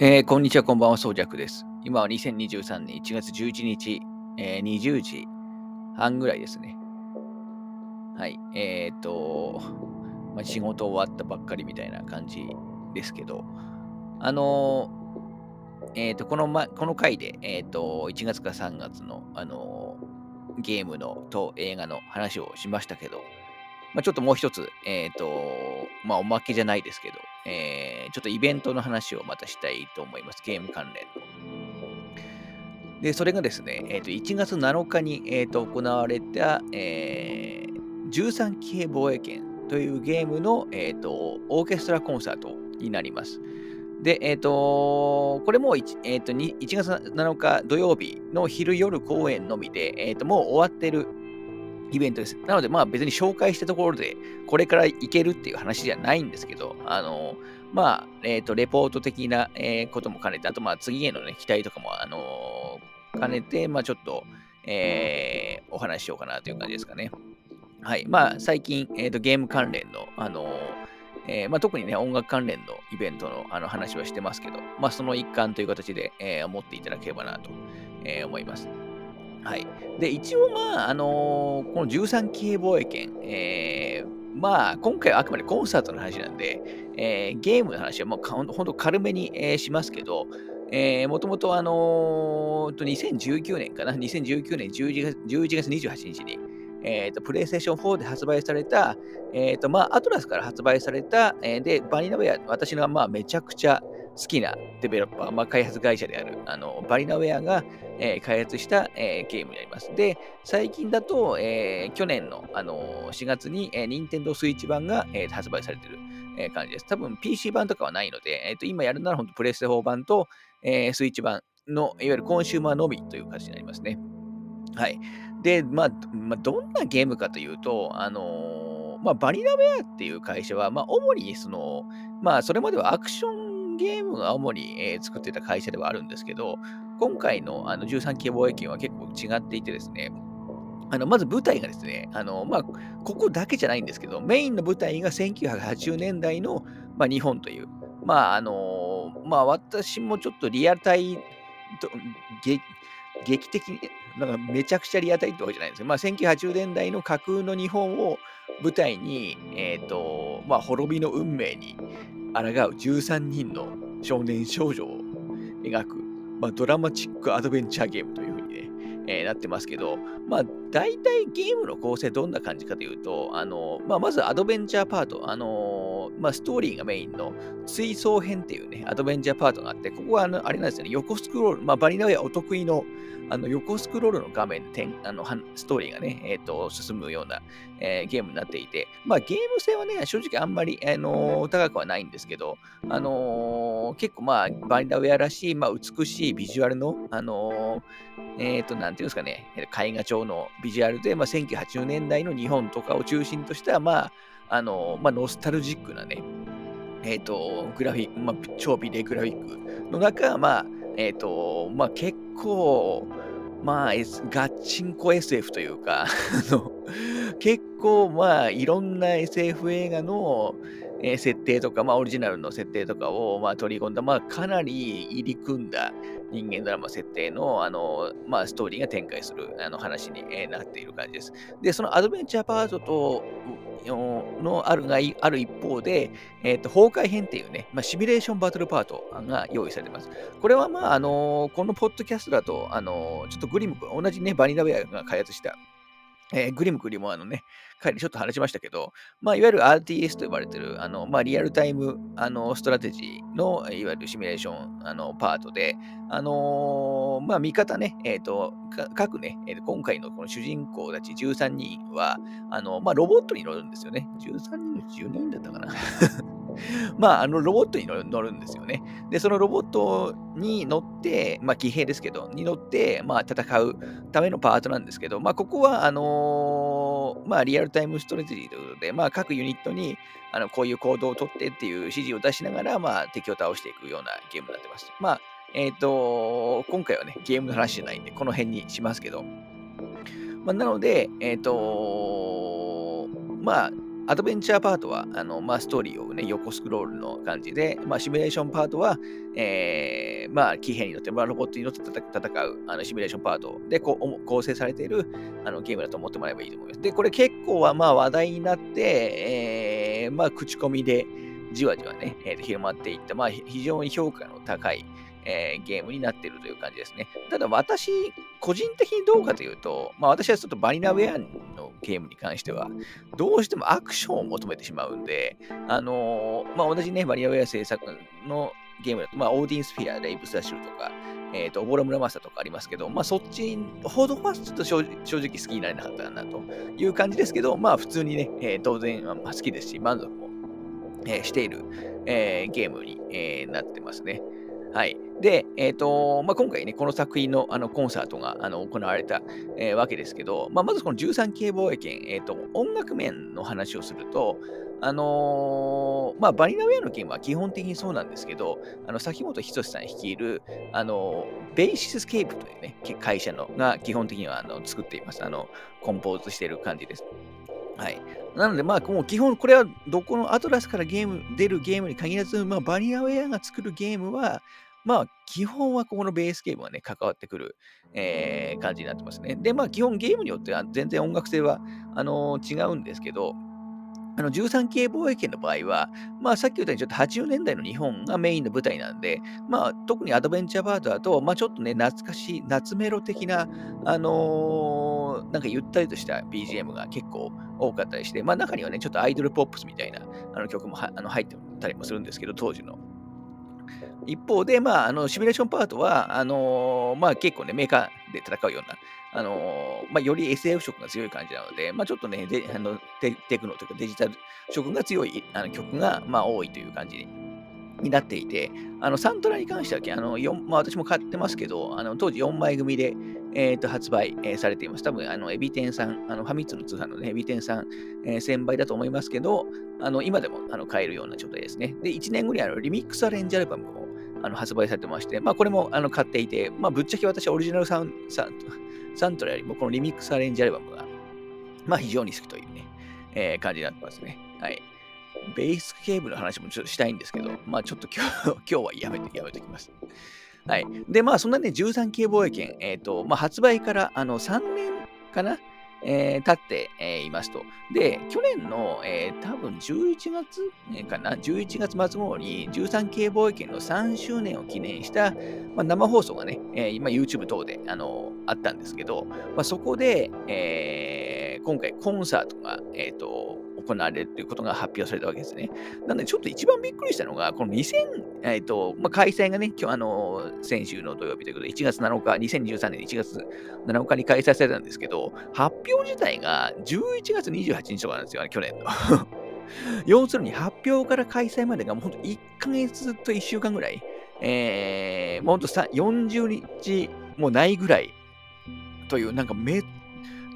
えー、こんにちは、こんばんは、そうじゃくです。今は2023年1月11日、えー、20時半ぐらいですね。はい。えっ、と、まあ、仕事終わったばっかりみたいな感じですけど、あのえっ、と、この、ま、この回で、えっ、と、1月か3月の、あのゲームのと映画の話をしましたけど、まあ、ちょっともう一つ、えっ、と、まあ、おまけじゃないですけど、えー、ちょっとイベントの話をまたしたいと思います。ゲーム関連の。で、それがですね、えー、と1月7日に、えー、と行われた、えー、13期兵防衛権というゲームの、えー、とオーケストラコンサートになります。で、えっ、ー、とこれも 1,、えーと、1月7日土曜日の昼夜公演のみで、えっ、ー、ともう終わってるイベントです。なので、まあ別に紹介したところで、これから行けるっていう話じゃないんですけど、あの、まあ、えっ、ー、と、レポート的な、えー、ことも兼ねて、あと、まあ次へのね、期待とかも、あのー、兼ねて、まあちょっと、え、お話ししようかなという感じですかね。はい。まあ最近、えっ、と、ゲーム関連の、あのえーまあ、特にね、音楽関連のイベントのあの話はしてますけど、まあ、その一環という形で、えー、思っていただければなと、えー、思います。はい。で、一応、まあ、あのー、この13期防衛権、えー、まあ、今回はあくまでコンサートの話なんで、えー、ゲームの話はもうほんと軽めに、えー、しますけど、えー、もともとあのー、2019年かな、2019年11月 ,11 月28日に、えーと、プレイステーション4で発売された、えーとまあ、アトラスから発売された、えー、で、バニナウェア、私のまあめちゃくちゃ好きなデベロッパー、まあ、開発会社であるあのバリナウェアが、えー、開発した、えー、ゲームになります。で、最近だと、えー、去年の、あの4月に、えー、任天堂スイッチ版が、えー、発売されている、えー、感じです。多分 PC 版とかはないので、えー、と今やるなら本当プレステ4版と、えー、スイッチ版のいわゆるコンシューマーのみという形になりますね。はい。で、まあ、まあ、どんなゲームかというと、あのー、まあ、バニラウェアっていう会社は、まあ、主にその、まあ、それまではアクションゲームが主に、えー、作ってた会社ではあるんですけど、今回のあの13期貿易は結構違っていてですね、あのまず舞台がですね、あのまあ、ここだけじゃないんですけど、メインの舞台が1980年代の、まあ、日本という、まああのまあ、私もちょっとリアタイと劇的に、なんかめちゃくちゃリアタイってわけじゃないんですよ。まあ、1980年代の架空の日本を舞台に、え、ー、と、まあ、滅びの運命に抗う13人の少年少女を描く、まあ、ドラマチックアドベンチャーゲームというふうにね、えー、なってますけど、まあ、大体ゲームの構成どんな感じかというと、あの、まあ、まずアドベンチャーパート、あのまあ、ストーリーがメインの追走編っていうね、アドベンチャーパートがあって、ここはあのあれなんですよね、横スクロール、まあ、バリナウェアお得意のあの横スクロールの画面であのストーリーがね、えーと、進むような、えー、ゲームになっていて、まあ、ゲーム性はね、正直あんまり、あのー、高くはないんですけど、あのー、結構まあ、バリナウェアらしい、まあ、美しいビジュアルの、あのえっ、と、なんていうんですかね、絵画調のビジュアルで、まあ、1980年代の日本とかを中心とした、まあ、あのまあ、ノスタルジックなね、えっ、ー、と、グラフィック、まあ、超ビデグラフィックの中、まあ、えっ、ー、と、まあ、結構、まあ、S、ガチンコ SF というか 結構、まあ、いろんな SF 映画の、えー、設定とか、まあ、オリジナルの設定とかを、まあ、取り込んだ、まあ、かなり入り組んだ人間ドラマ設定の、あの、まあ、ストーリーが展開するあの話に、えー、なっている感じです。で、そのアドベンチャーパートと、のあるがある一方で、えーと、崩壊編っていうね、まあ、シミュレーションバトルパートが用意されてます。これは、まあ、あのー、このポッドキャストだと、あのー、ちょっとグリム君、同じね、バニラウェアが開発したえー、グリムグリモアのね、帰りちょっと話しましたけど、まあ、いわゆる RTS と呼ばれてる、あの、まあ、リアルタイム、あの、ストラテジーの、いわゆるシミュレーション、あの、パートで、あのー、まあ、味方ね、え、ー、と、各ね、今回のこの主人公たち13人は、あの、まあ、ロボットに乗るんですよね。13人の10人だったかな まあ、あのロボットに乗るんですよね。で、そのロボットに乗って、まあ、騎兵ですけど、に乗って、まあ、戦うためのパートなんですけど、まあ、ここは、あのー、まあ、リアルタイムストレテジということで、まあ、各ユニットに、あのこういう行動をとってっていう指示を出しながら、まあ、敵を倒していくようなゲームになってます。まあ、えっ、ー、と、今回はね、ゲームの話じゃないんで、この辺にしますけど、まあ、なので、えっ、ー、と、まあ、アドベンチャーパートは、あのまあ、ストーリーを、ね、横スクロールの感じで、まあ、シミュレーションパートは、えー、まあ、騎兵に乗って、まあ、ロボットに乗って戦うあのシミュレーションパートでこう構成されているあのゲームだと思ってもらえばいいと思います。で、これ結構はまあ話題になって、えー、まあ、口コミでじわじわね、えー、広まっていった、まあ、非常に評価の高い、えー、ゲームになっているという感じですね。ただ私、個人的にどうかというと、まあ私はちょっとバニラウェアにゲームに関しては、どうしてもアクションを求めてしまうんで、あのー、まあ同じね、バニラウェア制作のゲームだと、まあオーディンスフィア、レイブスダッシュとか、えっ、ー、と、オボラムラマスターとかありますけど、まあそっちほどはちょっと正直好きになれなかったなという感じですけど、まあ普通にね、えー、当然、ま、好きですし、満足も、えー、している、えー、ゲームに、えー、なってますね。はい。で、え、ー、と、まあ、今回ね、この作品のあのコンサートがあの行われた、えー、わけですけど、まあ、まずこの13系防衛権、え、ー、と、音楽面の話をすると、あのまあ、バニラウェアの件は基本的にそうなんですけど、あの、崎本仁さん率いる、あのベーシスケープというね、会社のが基本的にはあの作っています。あの、コンポーズしている感じです。はい。なので、まあ、もう基本、これはどこのアトラスからゲーム、出るゲームに限らず、まあ、バニラウェアが作るゲームは、まあ、基本はここのベースゲームがね、関わってくる、えー、感じになってますね。で、まあ、基本ゲームによっては全然音楽性は、あのー、違うんですけど、あの13系防衛圏の場合は、まあ、さっき言ったようにちょっと80年代の日本がメインの舞台なんで、まあ、特にアドベンチャーパートだと、まあ、ちょっとね、懐かしい、夏メロ的な、あのー、なんかゆったりとした BGM が結構多かったりして、まあ、中にはね、ちょっとアイドルポップスみたいなあの曲もあの入ってたりもするんですけど、当時の。一方で、まあ、あのシミュレーションパートは、あの、まあ、結構ね、メーカーで戦うような、あの、まあ、より SF 色が強い感じなので、まあ、ちょっとね、であのテテクノというかデジタル色が強いあの曲が、まあ、多いという感じになっていて、あのサントラに関しては、あのまあ、私も買ってますけど、あの当時4枚組で、えー、と発売、えー、されています。多分、あのエビ天さん、あのファミ通の通販の、ね、エビ天さん、えー、1000倍だと思いますけど、あの今でもあの買えるような状態ですね。で、1年後にあのリミックスアレンジアルバムをあの発売されてまして、まあ、これもあの買っていて、まあ、ぶっちゃけ私はオリジナルサンササントラよりもこのリミックスアレンジアルバムが、まあ、非常に好きというね、えー、感じになってますね。はい。ベースケーブルの話もちょっとしたいんですけど、まあちょっと今日 今日はやめて、やめておきます。はい。で、まあそんなね、13系防衛権、えっ、ー、と、まあ発売からあの3年かなえー、経って、えー、いますと。で、去年の、えー、多分11月、かな、11月末頃に13系防衛圏の3周年を記念した、まあ、生放送がね、えー、今 YouTube 等で、あのあったんですけど、まあ、そこで、えー、今回コンサートが、えっ、と、行われるということが発表されたわけですね。なので、ちょっと一番びっくりしたのが、この2000、え、ー、と、まあ、開催がね、今日、あの、先週の土曜日ということで、1月7日、2013年1月7日に開催されたんですけど、発表自体が11月28日とかなんですよ、去年の。要するに発表から開催までがもうほんと1ヶ月と1週間ぐらい、えー、もうほんと40日もないぐらいという、なんかめっ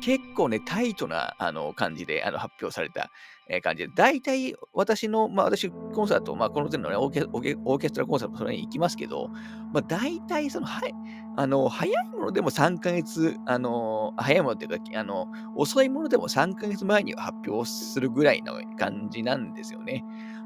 結構ね、タイトなあの感じであの発表された、えー、感じで、大体私の、まあ私、コンサート、まあこの前のね、オーケオーケストラコンサートそれに行きますけど、まあ大体その、はい、あの、早いものでも3ヶ月、あの、早いものっていうか、あの、遅いものでも3ヶ月前には発表するぐらいの感じなんですよね。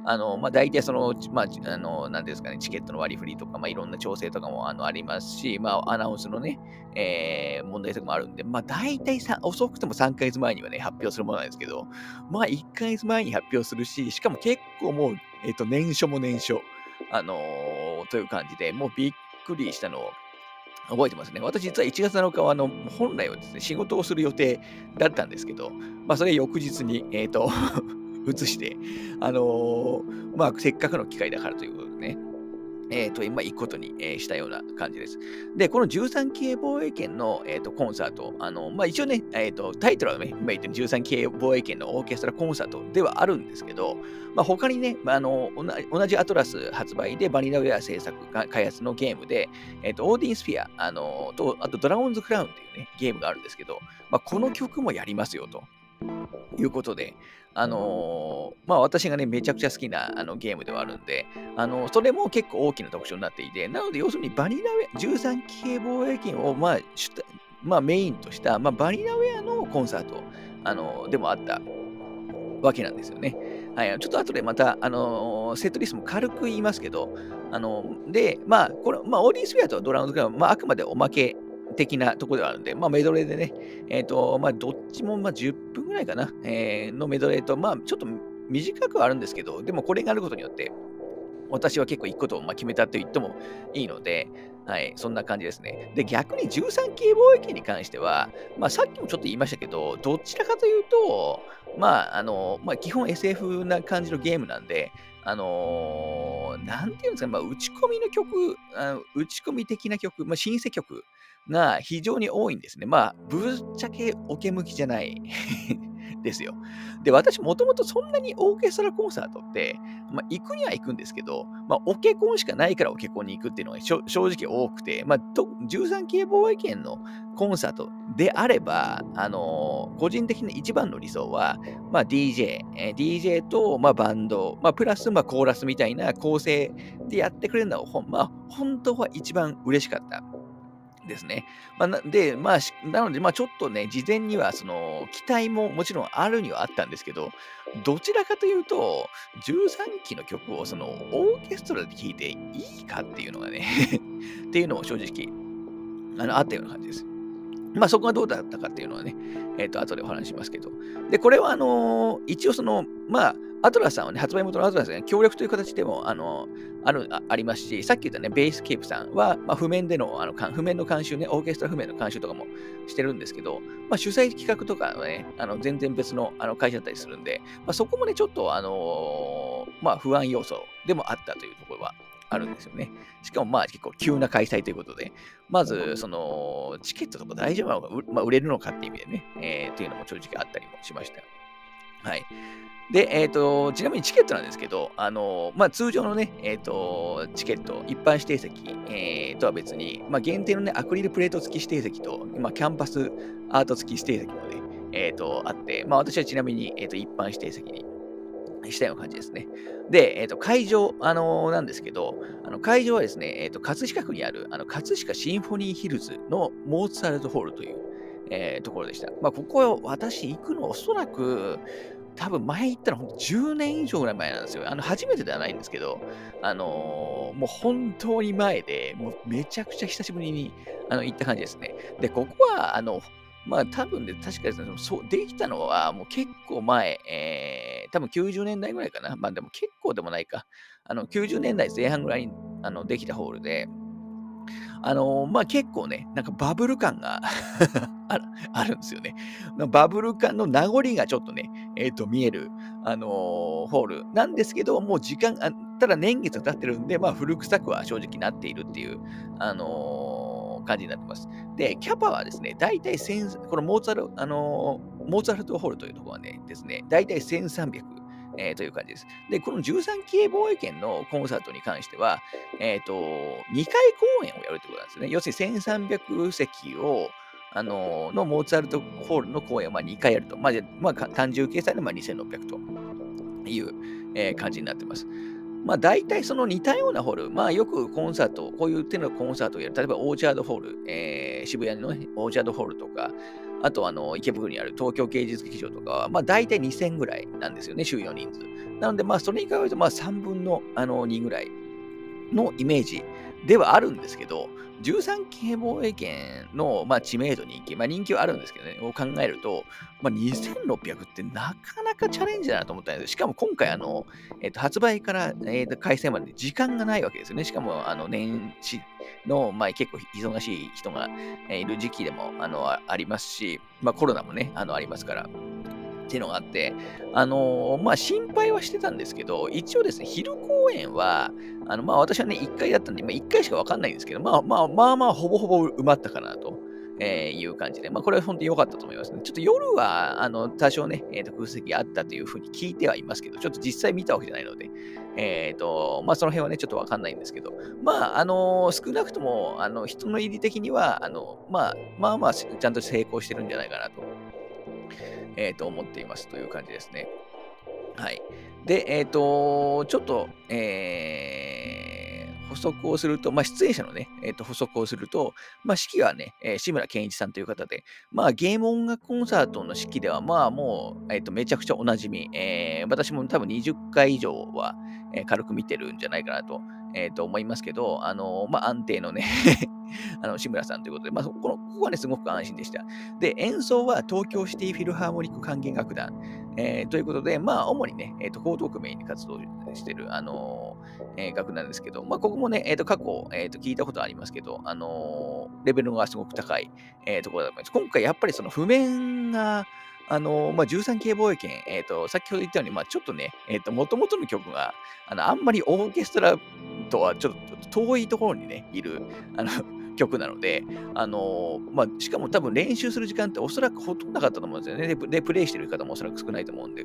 あの、まあ、大体その、まあ、あの、なんですかね、チケットの割り振りとか、まあ、いろんな調整とかもあのありますし、まあ、アナウンスのね、えー、問題とかもあるんで、まあ、大体遅くても3ヶ月前にはね、発表するものなんですけど、まあ、1ヶ月前に発表するし、しかも結構もう、えっ、ー、と、年初も年初、あのー、という感じで、もうびっくりしたのを、覚えてますね。私実は1月7日はあの本来はですね、仕事をする予定だったんですけど、まあそれ翌日に、え、ー、と移して、あのー、まあ、せっかくの機会だからということでね、えっ、ー、と、今行くことに、えー、したような感じです。で、この13系防衛圏の、えーと、コンサート、あの、まあ、一応ね、えーと、タイトルはね、今言ってる13系防衛圏のオーケストラコンサートではあるんですけど、まあ、他にね、まああの、同じアトラス発売でバニラウェア制作、開発のゲームで、えっ、と、オーディンスフィア、あの、と、あとドラゴンズクラウンっていうね、ゲームがあるんですけど、まあ、この曲もやりますよと。いうことで、あのー、まあ私がね、めちゃくちゃ好きなあのゲームではあるんで、あのー、それも結構大きな特徴になっていて、なので要するにバニラウェア、13系防衛権を、まあ、まあ、メインとした、まあ、バニラウェアのコンサート、あのー、でもあったわけなんですよね。はい、ちょっと後でまた、あのー、セットリストも軽く言いますけど、あのー、で、まあ、これ、まあ、オーディースフェアとドラウンドクラブは、まあ、あくまでおまけ的なところではあるんで、まあ、メドレーでね、え、ー、と、まあ、どっちも、まあ、10分ぐらいかな、えー、のメドレーと、まあ、ちょっと短くはあるんですけど、でもこれがあることによって、私は結構行くことをま決めたと言ってもいいので、はい、そんな感じですね。で、逆に13系貿易に関しては、まあ、さっきもちょっと言いましたけど、どちらかというと、まあ、あの、まあ、基本 SF な感じのゲームなんで、あのー、なんていうんですか、まあ、打ち込みの曲、あ打ち込み的な曲、まあ、シンセ曲が非常に多いんですね。まあ、ぶっちゃけおけ向きじゃない ですよ。で、私もともとそんなにオーケストラコンサートって、まあ、行くには行くんですけど、まあ、オケコンしかないからオケコンに行くっていうのが正直多くて、まあ、13系防衛圏のコンサートであれば、あのー、個人的な一番の理想は、まあ、DJ、えー、DJ と、まあ、バンド、まあ、プラス、まあ、コーラスみたいな構成でやってくれるのは、まあ、本当は一番嬉しかったですね。まあ、で、まあ、なので、まあ、ちょっとね、事前には、その、期待ももちろんあるにはあったんですけど、どちらかというと、13期の曲を、その、オーケストラで聴いていいかっていうのがね っていうのも正直、あの、あったような感じです。まあそこがどうだったかっていうのはね、えっ、ー、と、後でお話しますけど。で、これはあのー、一応その、まあ、アトラスさんはね、発売元のアトラスが協力という形でも、あの、ある、ありますし、さっき言ったね、ベースケープさんは、まあ、譜面での、あの、譜面の監修ね、オーケストラ譜面の監修とかもしてるんですけど、まあ、主催企画とかはね、あの、全然別のあの会社だったりするんで、まあ、そこもね、ちょっと、あのー、まあ、不安要素でもあったというところはあるんですよね。しかもまあ結構急な開催ということで、まずそのチケットとか大丈夫なのか、まあ、売れるのかっていう意味でね、えー、っていうのも正直あったりもしました。はい。で、えっ、ー、と、ちなみにチケットなんですけど、あの、まあ、通常のね、えっ、ー、と、チケット、一般指定席、えー、とは別に、まあ、限定のね、アクリルプレート付き指定席と、まあ、キャンパスアート付き指定席もね、えっ、と、あって、まあ、私はちなみに、えっ、と、一般指定席にしたような感じですね。で、えっ、ー、と、会場、あのー、なんですけど、あの会場はですね、えっ、ー、と、葛飾区にある、あの、葛飾シンフォニーヒルズのモーツァルトホールという、えー、ところでした。まあ、ここ私行くのおそらく、多分前行ったの10年以上ぐらい前なんですよ。あの、初めてではないんですけど、あのー、もう本当に前で、もうめちゃくちゃ久しぶりにあの行った感じですね。で、ここは、あの、まあ多分で、確かですね、そうできたのはもう結構前、えー、多分90年代ぐらいかな。まあでも結構でもないか。あの90年代前半ぐらいにあのできたホールで、あの、まあ結構ね、なんかバブル感が あるんですよね。バブル感の名残がちょっとね、えっ、ー、と、見える、あのー、ホールなんですけど、もう時間、あただ年月が経ってるんで、まあ古臭くは正直なっているっていう、あの感じになってます。で、キャパはですね、大体1000、このモーツァルト、あの、モーツァルトホールというところはね、ですね、大体1300。えー、という感じです。で、この13系防衛圏のコンサートに関しては、えっ、ー、と、2回公演をやるということなんですね。要するに1300席を、あの、のモーツァルトホールの公演をまあ2回やると。まあ、まあ、単純計算でまあ2600という、えー、感じになってます。まあ大体その似たようなホール、まあよくコンサート、こういう手のコンサートをやる、例えばオーチャードホール、えー、渋谷の、オーチャードホールとか、あとあの池袋にある東京芸術劇場とかは、まあ大体2000ぐらいなんですよね、収容人数。なのでまあそれに比べるとまあ3分のあの2ぐらいのイメージではあるんですけど、13系防衛圏の、まあ、知名度人気、まあ、人気はあるんですけどね、を考えると、まあ、2600ってなかなかチャレンジだなと思ったんですしかも今回、あの、え、ー、と、発売から、えー、と開催まで時間がないわけですよね。しかも、あの、年始の、まあ、結構忙しい人が、いる時期でも、あの、ありますし、まあ、コロナもね、あの、ありますから。っていうのがあって、あのー、まあ、心配はしてたんですけど、一応ですね、昼公演は、あの、まあ、私はね、1回だったんで、まあ、1回しかわかんないんですけど、まあ、まあ、まあまあ、ほぼほぼ埋まったかなと。えー、いう感じで、まあ、これは本当に良かったと思いますね。ちょっと夜は、あの、多少ね、えっ、ー、と、空席あったというふうに聞いてはいますけど、ちょっと実際見たわけじゃないので、えっ、ー、と、まあ、その辺はね、ちょっとわかんないんですけど、まあ、あの少なくとも、あの、人の入り的には、あの、まあ、まあまあ、ちゃんと成功してるんじゃないかなとえー、と思っていますという感じですね。はい。で、えっ、ー、と、ちょっと、えー、補足をすると、まあ、出演者のね、えっ、と、補足をすると、まあ、式はね、えー、志村けんいちさんという方で、まあ、ゲーム音楽コンサートの式では、まあ、もう、えっ、と、めちゃくちゃおなじみ、えー、私も多分20回以上は、え軽く見てるんじゃないかなと、えー、と思いますけど、あのまあ、安定のねあの志村さんということで、まあ、このここはね、すごく安心でした。で、演奏は東京シティフィルハーモニック管弦楽団、えー、ということで、まあ、主にね、えー、と江東区メインに活動してる、あのー、えー、楽団ですけど、まあ、ここもね、えー、と過去、えー、と聞いたことありますけど、あのレベルがすごく高い、えー、ところだと思います。今回やっぱりその譜面が、あのまあ、13系防衛権、えっ、ー、と、先ほど言ったように、まあ、ちょっとね、えっ、ー、と、もともとの曲が、あの、あんまりオーケストラとはちょっと遠いところにね、いる、あの、曲なので、あのまあ、しかも多分練習する時間っておそらくほとんどなかったと思うんですよね。で、でプレイしてる方もおそらく少ないと思うんで、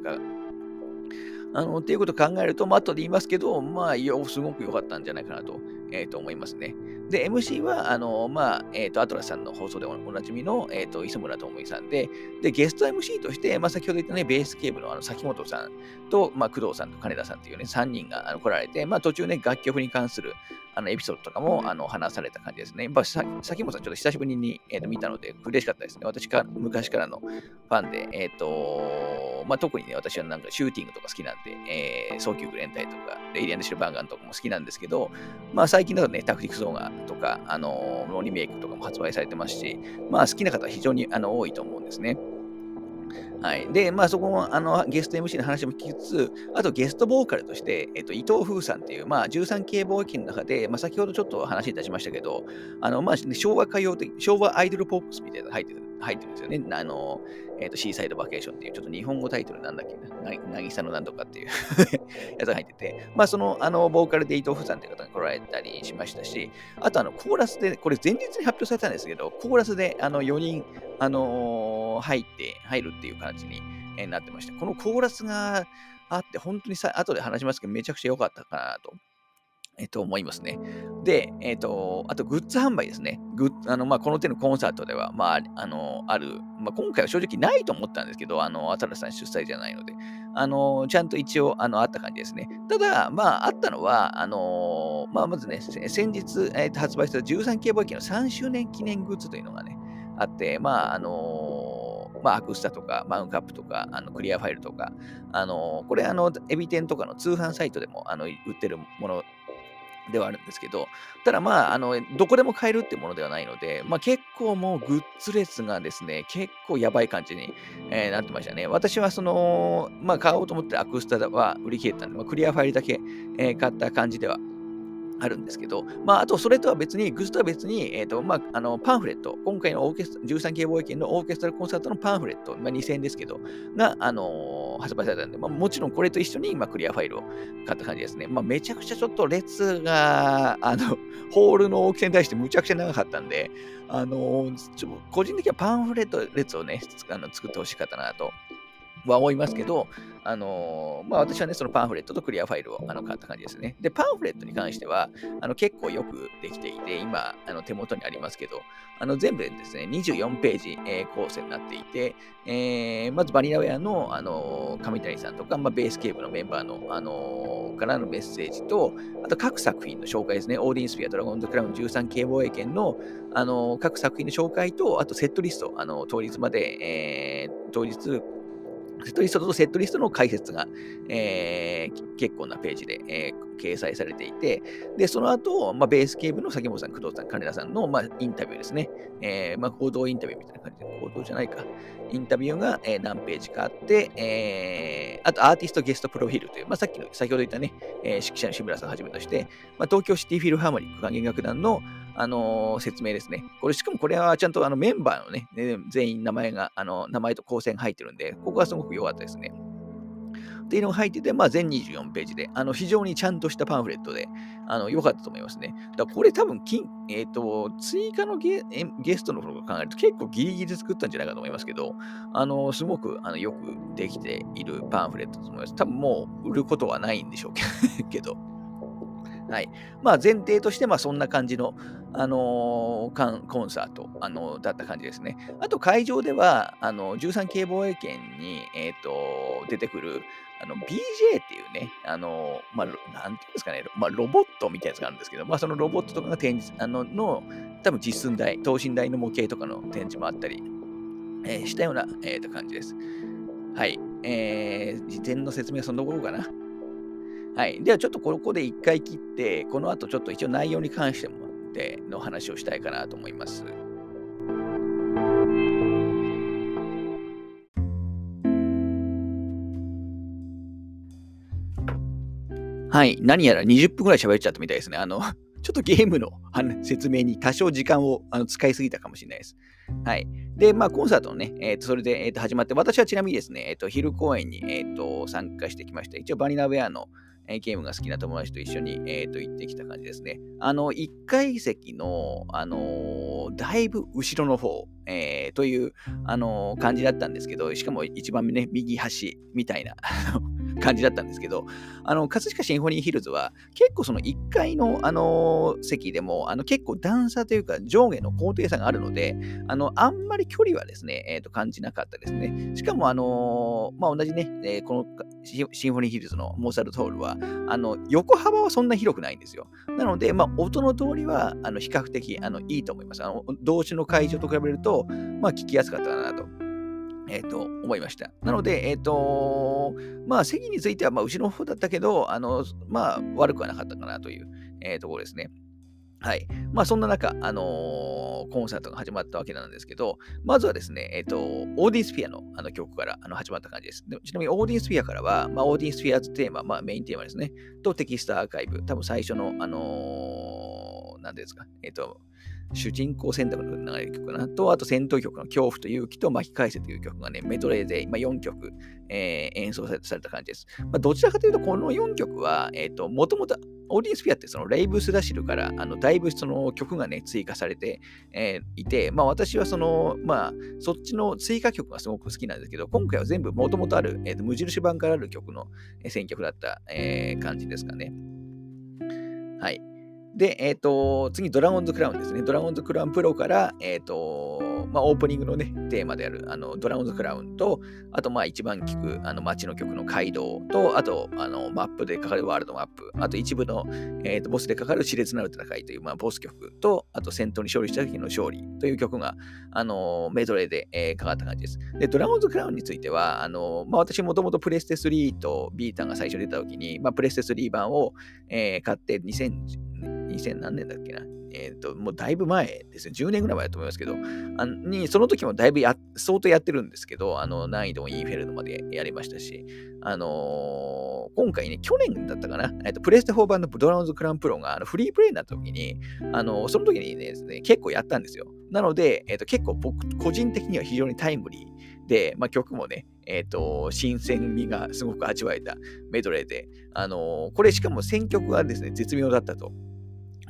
あの、っていうことを考えると、まあ、後で言いますけど、まあ、よすごく良かったんじゃないかなと、えー、と思いますね。で、MC は、あの、まあ、えっ、ー、と、アトラスさんの放送でおなじみの、えっ、と、磯村智美さんで、で、ゲスト MC として、まあ、先ほど言ったね、ベースケーブのあの、崎本さんと、まあ、工藤さんと金田さんっていうね、3人があの来られて、まあ、途中ね、楽曲に関する、あのエピソードとかもあの話された感じですね。やっぱさ崎本さん、ちょっと久しぶりに、えー、と見たので、嬉しかったですね。私か昔からのファンで、えっ、ー、とまあ、特にね、私はなんかシューティングとか好きなんで、えー、早急グ連隊とか、レイリアンドシルバーガンとかも好きなんですけど、まあ、最近だとね、タクティクス動画とか、あのー、リメイクとかも発売されてますし、まあ、好きな方は非常にあの多いと思うんですね。はい。で、まあそこもあのゲスト MC の話も聞きつつ、あとゲストボーカルとして、えっと、伊藤風さんっていう、まあ13系貿易の中で、まあ先ほどちょっと話いたしましたけど、あの、まあ昭和歌謡的、昭和アイドルポップスみたいなの入ってる入ってるんですよね。あの、えっ、ー、と、シーサイドバケーションっていう、ちょっと日本語タイトルなんだっけな、なぎさのなんとかっていう やつが入ってて、まあ、その、あの、ボーカルで伊藤夫さんっていう方が来られたりしましたし、あと、あの、コーラスで、これ前日に発表されたんですけど、コーラスで、あの、4人、あのー、入って、入るっていう感じに、え、なってました。このコーラスがあって、本当にさ、後で話しますけど、めちゃくちゃ良かったかなと。えっと、思いますね。で、えっと、あと、グッズ販売ですね。グッあの、まあ、この手のコンサートでは、まあ、あの、ある、まあ、今回は正直ないと思ったんですけど、あの、新さん主催じゃないので、あの、ちゃんと一応、あの、あった感じですね。ただ、まあ、あったのは、あの、まあ、まずね、先日、えー、発売した13系貿易の3周年記念グッズというのがね、あって、まあ、あのまあ、アクスタとか、マウンカップとか、あのクリアファイルとか、あのこれ、あの、エビ天とかの通販サイトでもあの売ってるものではあるんですけど、ただまあ、あの、どこでも買えるってものではないので、まあ結構もうグッズ列がですね、結構やばい感じに、えー、なってましたね。私はその、まあ買おうと思ってアクスタは売り切れたんで、まあ、クリアファイルだけ、えー、買った感じではあるんですけど、まあ、あと、それとは別に、グッズとは別に、え、ー、と、まあ、あの、パンフレット、今回のオーケスト、13系貿易のオーケストラコンサートのパンフレット、まあ、2000円ですけど、が、あのー、発売されたんで、まあ、もちろんこれと一緒に、ま、クリアファイルを買った感じですね。まあ、めちゃくちゃちょっと列が、あの、ホールの大きさに対してむちゃくちゃ長かったんで、あのー、ちょ個人的にはパンフレット列をね、あの作ってほしかったなとは思いますけど、あの、まあ、私はね、そのパンフレットとクリアファイルをあの買った感じですね。で、パンフレットに関しては、あの結構よくできていて、今、あの手元にありますけど、あの全部でですね、24ページ、えー、構成になっていて、えー、まずバニラウェアの、あのー、上谷さんとか、まあ、ベースケーブのメンバーの、あのからのメッセージと、あと各作品の紹介ですね、オーディンスピア、ドラゴンズクラウン13系防衛権の、あの各作品の紹介と、あとセットリスト、あの当日まで、え当日セットリストとセットリストの解説が、えー、結構なページで、えー、掲載されていて、で、その後、まあ、ベースケーブの崎本さん、工藤さん、金田さんの、まあ、インタビューですね。えー、まあ、行動インタビューみたいな感じで、行動じゃないか。インタビューが、えー、何ページかあって、えー、あとアーティストゲストプロフィールという、まあ、さっきの、先ほど言ったね、えー、指揮者の志村さんはじめとして、まあ、東京シティフィルハーモニック管弦楽団の、あのー、説明ですね。これ、しかもこれはちゃんとあのメンバーのね、全員名前が、あの、名前と構成が入ってるんで、ここはすごく良かったですね。っていうのが入ってて、まあ、全24ページで、あの非常にちゃんとしたパンフレットで、あの良かったと思いますね。だこれ多分金、えっ、ー、と、追加のゲゲストのことを考えると結構ギリギリで作ったんじゃないかと思いますけど、あの、すごくあのよくできているパンフレットだと思います。多分もう売ることはないんでしょうけど。はい。まあ前提として、まあそんな感じの、あのー、コンサート、あのー、だった感じですね。あと会場では、あの、13系防衛圏に、えっ、と、出てくる、あの BJ っていうね、あの、まあ、なんていうんですかね、まあ、ロボットみたいなやつがあるんですけど、まあ、そのロボットとかが展示、あの、の、多分実寸大、等身大の模型とかの展示もあったり、えー、したような、えー、と感じです。はい。えー、事前の説明はそんなところかな。はい。ではちょっとここで一回切って、この後ちょっと一応内容に関してもでの話をしたいかなと思います。はい。何やら20分くらい喋っちゃったみたいですね。あの、ちょっとゲームの説明に多少時間をあの使いすぎたかもしれないです。はい。で、まあ、コンサートのね、えー、とそれで、えー、と始まって、私はちなみにですね、えー、と昼公演に、えー、と参加してきました。一応、バニラウェアの、えー、ゲームが好きな友達と一緒に、えー、と行ってきた感じですね。あの、1階席の、あのー、だいぶ後ろの方、えー、という、あのー、感じだったんですけど、しかも一番ね、右端みたいな感じだったんですけど、あの、葛飾シンフォニーヒルズは、結構その1階の、あの、席でも、あの、結構段差というか上下の高低差があるので、あの、あんまり距離はですね、えっ、ー、と、感じなかったですね。しかも、あの、まあ、同じね、えー、このシンフォニーヒルズのモーサルトールは、あの、横幅はそんな広くないんですよ。なので、まあ、音の通りは、あの、比較的、あの、いいと思います。あの、同種の会場と比べると、まあ、聞きやすかったかなと。えっ、ー、と、思いました。なので、えっ、ー、と、まあ、席については、まあ、後ろの方だったけど、あの、まあ、悪くはなかったかなという、えー、ところですね。はい。まあ、そんな中、あのー、コンサートが始まったわけなんですけど、まずはですね、えっ、ー、と、オーディンスフィアのあの曲からあの始まった感じです。でちなみに、オーディンスフィアからは、まあ、 Odin Sphere's Theme、まあ、メインテーマですね、とテキストアーカイブ、多分最初の、あのー、なんですか、えっ、と、主人公選択の流れる曲かな？と、あと戦闘曲の恐怖と勇気と巻き返せという曲がね、メドレーで今4曲、えー、演奏された感じです。まあ、どちらかというと、この4曲は、えっ、と、もともとオーディンスフィアってそのレイブスダシルからあのだいぶその曲がね追加されて、えー、いて、まあ私はそのまあそっちの追加曲がすごく好きなんですけど、今回は全部もともとある、えーと、無印版からある曲の選曲だった、えー、感じですかね。はい。で、え、ー、と、次、ドラゴンズクラウンですね。ドラゴンズクラウンプロから、え、ー、と、まあ、オープニングのね、テーマである、あの、ドラゴンズクラウンと、あと、まあ、一番聴く、あの、街の曲の街道と、あと、あの、マップでかかるワールドマップ、あと、一部の、え、ー、と、ボスでかかる熾烈なる戦いという、まあ、ボス曲と、あと、戦闘に勝利した時の勝利という曲が、あの、メドレーで、えー、かかった感じです。で、ドラゴンズクラウンについては、あの、まあ、私、もともとプレステ3とビータが最初出た時に、まあ、プレステ3版を、えー、買って2010 2000何年だっけな。えっ、ー、と、もうだいぶ前ですね。10年ぐらい前だと思いますけど、あにその時もだいぶや相当やってるんですけど、あの、難易度をインフェルノまでやりましたし、あのー、今回ね、去年だったかな、えっ、と、プレステ4版のドラゴンズクランプロがあのフリープレイになった時に、あのー、その時にね、結構やったんですよ。なので、えっ、と、結構僕、個人的には非常にタイムリーで、まあ、曲もね、えっ、と、新鮮味がすごく味わえたメドレーで、あのこれしかも選曲がですね、絶妙だったと。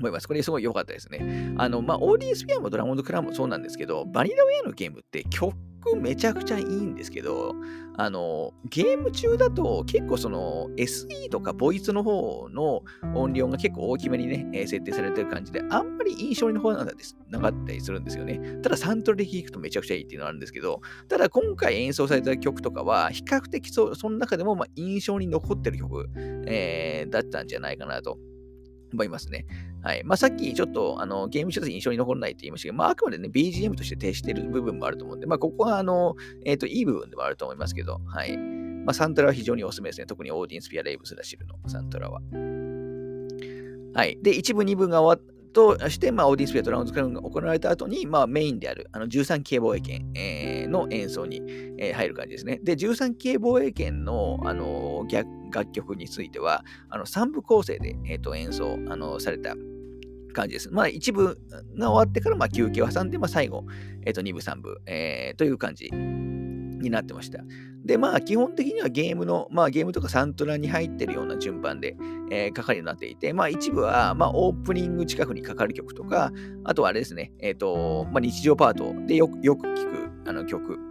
思います。これすごい良かったですね。あの、まあ、オーディエンスフィアもドラゴンズクラウンもそうなんですけど、バニラウェアのゲームって曲めちゃくちゃいいんですけど、あの、ゲーム中だと結構その SE とかボイスの方の音量が結構大きめにね、え設定されてる感じで、あんまり印象に残らなかったりするんですよね。ただサントラで聴くとめちゃくちゃいいっていうのがあるんですけど、ただ今回演奏された曲とかは、比較的そその中でもま印象に残ってる曲、えー、だったんじゃないかなと思いますね。はい。まあ、さっきちょっとあのゲーム中で印象に残らないって言いましたけど、まあ、あくまでね、BGM として提している部分もあると思うんで、まあ、ここはあの、えっ、ー、と、いい部分でもあると思いますけど、はい。まあ、サントラは非常におすすめですね。特にオーディンスピア・レイブス・ラシルのサントラは。はい。で、1部、2部が終わとして、まあ、オーディンスピアとラウンドクラウンが行われた後に、まあ、メインであるあの13系防衛権、えー、の演奏に、えー、入る感じですね。で、13系防衛権の、あのー、楽曲については、あの3部構成で、えーと、演奏、あのされた感じです。まあ、一部が終わってから、まあ、休憩を挟んで、まあ、最後、えー、と2部、3部、えー、という感じになってました。で、まあ、基本的にはゲームの、まあ、ゲームとかサントラに入ってるような順番で、えー、かかるようになっていて、まあ、一部は、まあ、オープニング近くにかかる曲とか、あとはあれですね、えっ、ー、と、まあ、日常パートでよくよく聞くあの曲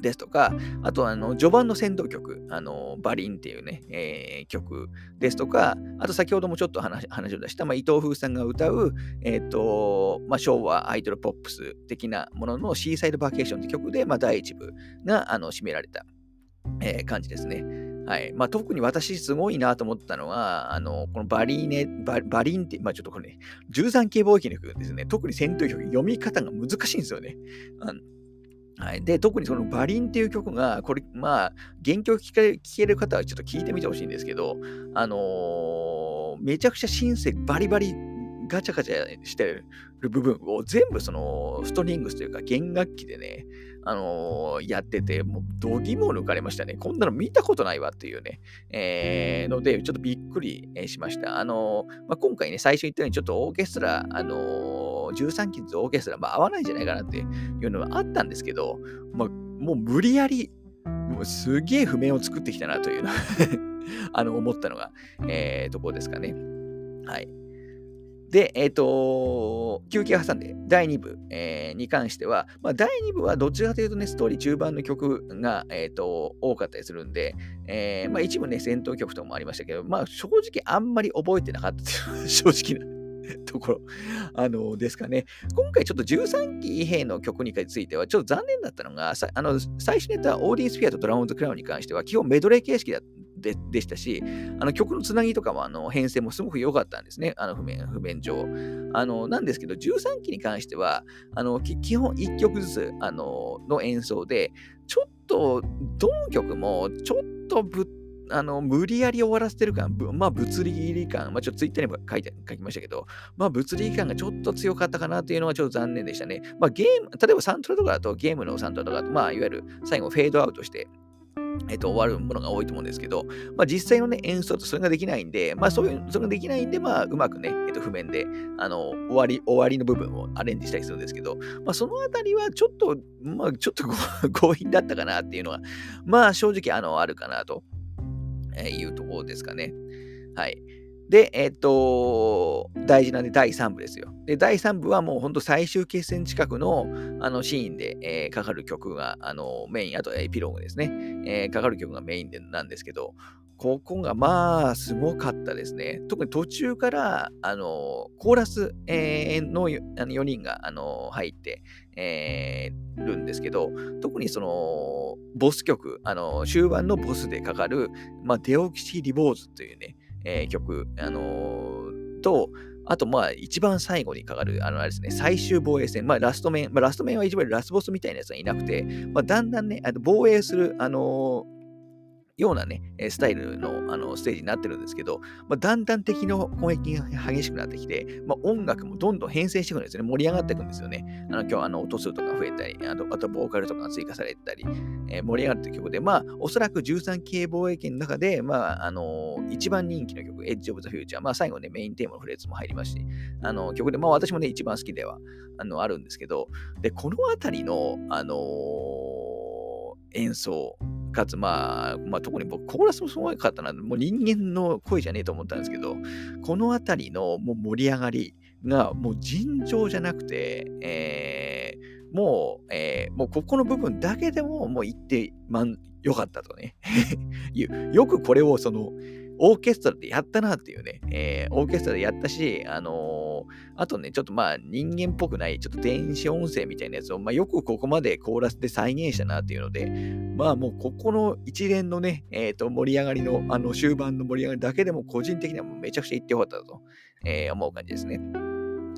ですとか、あとあの序盤の先導曲、あのバリンっていうね、えー、曲ですとか、あと先ほどもちょっと話を出した、まあ、伊藤風さんが歌う、えーとまあ、昭和アイドルポップス的なもののシーサイドバケーションって曲で、まあ、第1部があの締められた、えー、感じですね。はいまあ、特に私すごいなと思ったのは、あのこのバリーネ、ババリンって、まあ、ちょっとこれね、13系貿易の曲ですね、特に戦闘曲、読み方が難しいんですよね。あのはい、で特にそのバリンっていう曲が、これ、まあ、原曲聴ける方はちょっと聞いてみてほしいんですけど、あのー、めちゃくちゃシンセバリバリガチャガチャしてる部分を全部そのストリングスというか弦楽器でね、あのー、やってて、もう度肝を抜かれましたね。こんなの見たことないわっていうね、えー、ので、ちょっとびっくりしました。あのー、まあ、今回ね、最初言ったようにちょっとオーケストラ、あのー、13キッズオーケストラ、まあ、合わないんじゃないかなっていうのはあったんですけど、まあ、もう無理やり、もうすげえ譜面を作ってきたなというの あの、思ったのが、えー、ところですかね。はい。で、えっ、ー、と、休憩挟んで、第2部、えー、に関しては、まあ、第2部はどちらかというとね、ストーリー中盤の曲が、えっ、ー、と、多かったりするんで、えー、まあ、一部ね、戦闘曲ともありましたけど、まあ、正直あんまり覚えてなかったという 正直な ところ、あのですかね。今回ちょっと13期兵の曲についてはちょっと残念だったのが、あの最初にやったオーディースフィアとドラゴンズクラウンに関しては基本メドレー形式だででしたし、あの曲のつなぎとかもあの編成もすごく良かったんですね、あの譜面譜面上。あのなんですけど、13期に関しては、あの基本1曲ずつあのの演奏で、ちょっと、どの曲もちょっとぶあの無理やり終わらせてる感、まあ物理感、まあちょっとツイッターにも書いて書きましたけど、まあ物理感がちょっと強かったかなというのはちょっと残念でしたね。まあゲーム、例えばサントラとかだとゲームのサントラとかだと、まあいわゆる最後フェードアウトして、えっと、終わるものが多いと思うんですけど、まあ、実際の、ね、演奏とそれができないんで、まあ、そういう、それができないんで、まあ、うまくね、えっと、譜面で、あの、終わり、終わりの部分をアレンジしたりするんですけど、まあ、そのあたりはちょっと、まあ、ちょっと 強引だったかなっていうのは、まあ、正直、あの、あるかなというところですかね。はい。で、えっ、と、大事なんで第3部ですよ。で、第3部はもうほんと最終決戦近くのあのシーンで、えー、かかる曲があのメイン、あとエピローグですね、えー、かかる曲がメインでなんですけど、ここがまあすごかったですね。特に途中からあのコーラス、えー、のあの4人があの入って、えー、るんですけど、特にそのボス曲、あの終盤のボスでかかる、まあ、デオキシリボーズというね、えー、曲、あのー、と、あと、まあ、一番最後にかかる、あの、あれですね、最終防衛戦、まあ、ラスト面、まあ、ラスト面は一番ラスボスみたいなやつはいなくて、まあ、だんだんね、あ防衛する、あのーようなね、スタイルのあのステージになってるんですけど、まあ、だんだん敵の攻撃が激しくなってきて、まあ、音楽もどんどん変遷していくんですよね。盛り上がっていくんですよね。あの今日あの音数とか増えたり、あとあとボーカルとかが追加されたり、えー、盛り上がっていく曲で、まあ、おそらく13系防衛圏の中で、まあ、あのー、一番人気の曲、Edge of the Future、まあ、最後ね、メインテーマのフレーズも入りますし、あの曲で、まあ、私もね、一番好きではあのあるんですけど、で、このあたりの、あのー、演奏、かつ、まあ、まあ、特に僕、コーラスもすごかったな。もう人間の声じゃねえと思ったんですけど、このあたりのもう盛り上がりが、もう尋常じゃなくて、えー、もう、えー、もうここの部分だけでも、もう行って、まん、よかったとね。よくこれを、その、オーケストラでやったなっていうね、えー、オーケストラでやったし、あのー、あとね、ちょっとまあ人間っぽくない、ちょっと電子音声みたいなやつを、まあよくここまでコーラスで再現したなっていうので、まあもうここの一連のね、えっ、ー、と盛り上がりの、あの終盤の盛り上がりだけでも個人的にはもうめちゃくちゃ言ってよかったと、えー、思う感じですね。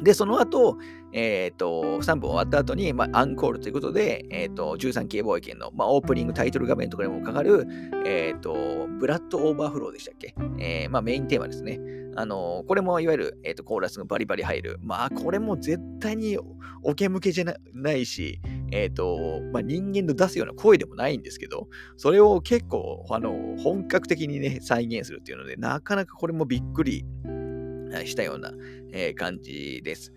で、その後、えっ、ー、と、3分終わった後に、まあ、アンコールということで、えっ、ー、と、13系貿易圏の、まあ、オープニングタイトル画面とかにもかかる、えっ、ー、と、ブラッドオーバーフローでしたっけ？え、まあ、メインテーマですね。あのこれもいわゆる、えーと、コーラスがバリバリ入る。まあ、これも絶対におけ向けじゃないし、えっ、と、まあ、人間の出すような声でもないんですけど、それを結構、あの、本格的にね、再現するっていうので、なかなかこれもびっくりしたような、えー、感じです。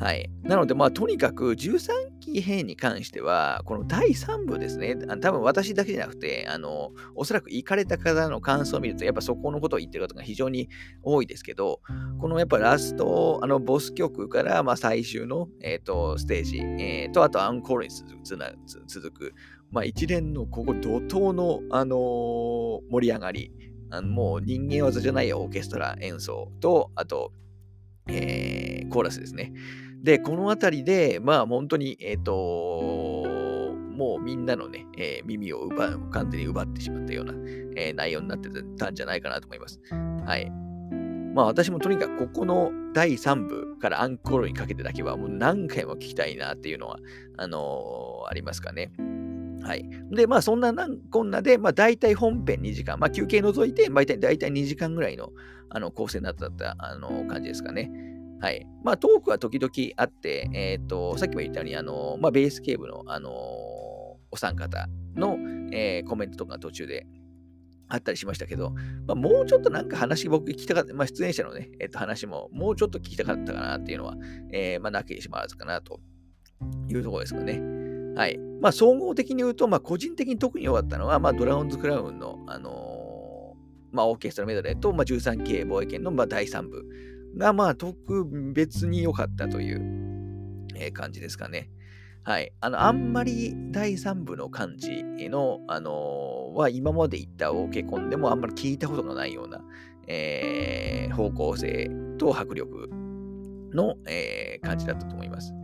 はい。なので、まあ、とにかく13期編に関しては、この第3部ですね、多分私だけじゃなくて、あの、おそらく行かれた方の感想を見ると、やっぱそこのことを言ってる方が非常に多いですけど、このやっぱラスト、あの、ボス曲から、まあ、最終の、えっ、ー、と、ステージ、えー、と、あとアンコールに続く、まあ、一連のここ怒涛の、あのー、盛り上がり、あのもう人間技じゃないオーケストラ演奏と、あと、えー、コーラスですね。で、このあたりで、まあ本当に、えっ、ー、と、もうみんなのね、えー、耳を奪う、完全に奪ってしまったような、え、内容になってたんじゃないかなと思います。はい。まあ私もとにかくここの第3部からアンコールにかけてだけはもう何回も聞きたいなっていうのは、あの、ありますかね。はい。で、まあそんなこんなで、まあ大体本編2時間、まあ休憩除いて、まあ大体2時間ぐらいのあの構成になったあの感じですかね。はい。まあトークは時々あって、えっ、ー、と、さっきも言ったように、あの、まあベースケーブの、あのお三方の、えー、コメントとか途中であったりしましたけど、まあ、もうちょっとなんか話僕聞きたかった、まあ、出演者のね、えっ、と話ももうちょっと聞きたかったかなっていうのは、えー、まあ、なきにしまわずかなというところですかね。はい。まあ、総合的に言うと、まあ、個人的に特に良かったのは、まあ、ドラゴンズクラウンの、あのー、まあ、オーケストラメドレーと、まあ、13系防衛権の、まあ、第3部が、まあ、特別に良かったという、えー、感じですかね。はい。あの、あんまり第3部の感じの、あのー、は今まで言ったオーケコンでもあんまり聞いたことがないような、えー、方向性と迫力の、えー、感じだったと思います。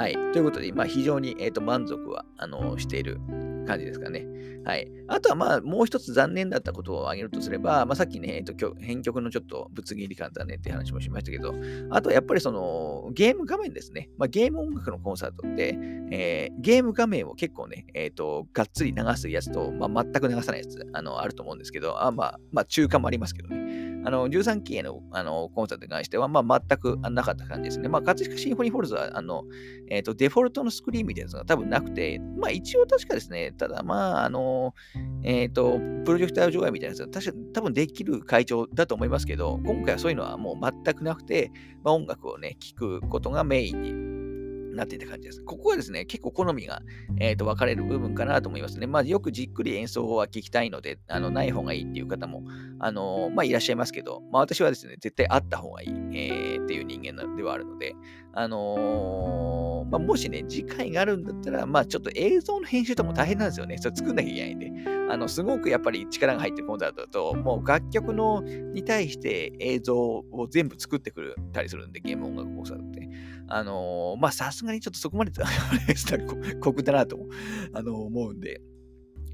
はい。ということで、まあ、非常に、えーと、満足は、あのしている感じですかね。はい。あとはまあ、もう一つ残念だったことを挙げるとすれば、まあ、さっきね、えっ、ー、と、編曲のちょっとぶつ切り感だねって話もしましたけど、あとはやっぱりその、ゲーム画面ですね。まあ、ゲーム音楽のコンサートって、えー、ゲーム画面を結構ね、えっ、ー、と、がっつり流すやつと、まあ、全く流さないやつ、あの、あると思うんですけど、あまあ、まあ、中間もありますけどね。あの、13期へのあのコンサートに関しては、まあ、全くなかった感じですね。まあ、葛飾シンフォニーホールズは、あの、えっ、ー、と、デフォルトのスクリーンみたいなやつが多分なくて、まあ、一応確かですね、ただ、まあ、あの、えっ、ー、と、プロジェクター上映みたいなやつは確か多分できる会長だと思いますけど、今回はそういうのはもう全くなくて、まあ、音楽をね、聴くことがメインになっていた感じです。ここはですね、結構好みが、えーと、分かれる部分かなと思いますね。まあ、よくじっくり演奏は聞きたいので、あのない方がいいっていう方も、あのまあ、いらっしゃいますけど、まあ、私はですね、絶対あった方がいい、えー、っていう人間ではあるので、あのー、まあ、もしね、次回があるんだったら、まあ、ちょっと映像の編集とも大変なんですよね。それ作んなきゃいけないんで。あの、すごくやっぱり力が入ってるコンサートだと、もう楽曲のに対して映像を全部作ってくれたりするんで、ゲーム音楽コンサートって。あのー、まあ、さすがにちょっとそこまでしたら酷だなとあの思うんで、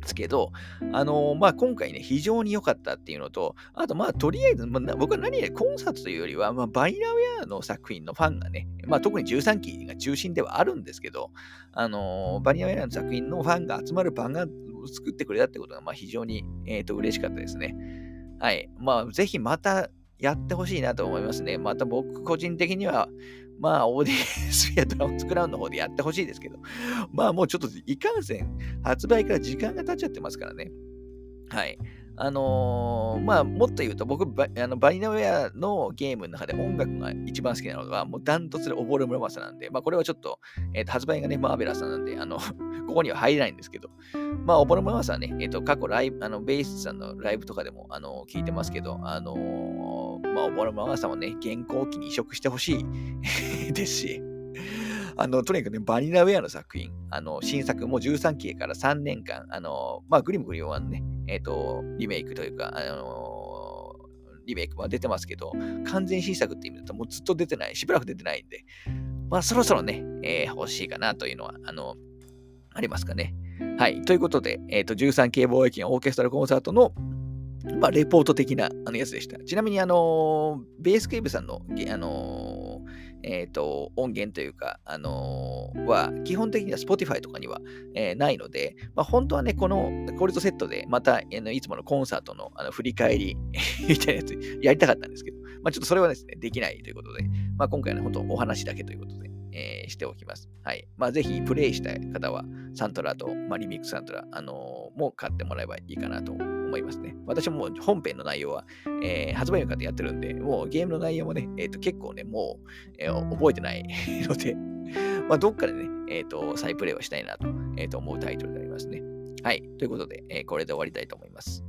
すけど、あのー、まあ、今回ね、非常に良かったっていうのと、あと、まあ、とりあえず、まあ、僕は何よりコンサートというよりは、まあ、バイナウェアの作品のファンがね、まあ、特に13期が中心ではあるんですけど、あのー、バニラウェアの作品のファンが集まる番が作ってくれたってことが、まあ、非常に、えー、と嬉しかったですね。はい。まあ、ぜひまたやってほしいなと思いますね。また僕個人的には、まあ、オーディエンスやドラゴンズクラウンの方でやってほしいですけど、まあもうちょっといかんせん、発売から時間が経っちゃってますからね。はい。あのー、まあ、もっと言うと、僕バ、あのバイナウェアのゲームの中で音楽が一番好きなのは、もうダントツで溺れ村正なんで、まあ、これはちょっと、えー、と発売がね、マーベラスなんで、あの、ここには入れないんですけど、まあ、溺れ村正はね、えっ、ー、と、過去ライブ、あの、ベースさんのライブとかでも、あの、聞いてますけど、あの、まあ、溺れ村正もね、現行期に移植してほしい ですし、あの、とにかくね、バニラウェアの作品、あの、新作、もう13期から3年間、あの、まあ、グリムグリオンはね、えっ、ー、と、リメイクというか、あのリメイクは出てますけど、完全新作って意味だともうずっと出てない、しばらく出てないんで、まあそろそろね、えー、欲しいかなというのは、あの、ありますかね。はい。ということで、えっ、ー、と、13系貿易のオーケストラコンサートの、まあ、レポート的なあのやつでした。ちなみに、あのベースケーブさんの、あのえっ、ー、と、音源というか、あのー、は、基本的には Spotify とかには、えー、ないので、まあ、本当はね、このコールトセットで、また、えー、いつものコンサートのあの振り返り みたいなやつやりたかったんですけど、まあ、ちょっとそれはですね、できないということで、まあ、今回はね、本当お話だけということで、えー、しておきます。はい。まあ、ぜひ、プレイしたい方は、サントラと、まあ、リミックスサントラ、あのー、も買ってもらえばいいかなと思いますね。私も本編の内容は、えー、発売に向かってやってるんで、もうゲームの内容もね、えー、と結構ね、もう、えー、覚えてないので、まあ、どっかでね、えっ、ー、と、再プレイをしたいなと,、えー、と思うタイトルになりますね。はい。ということで、えー、これで終わりたいと思います。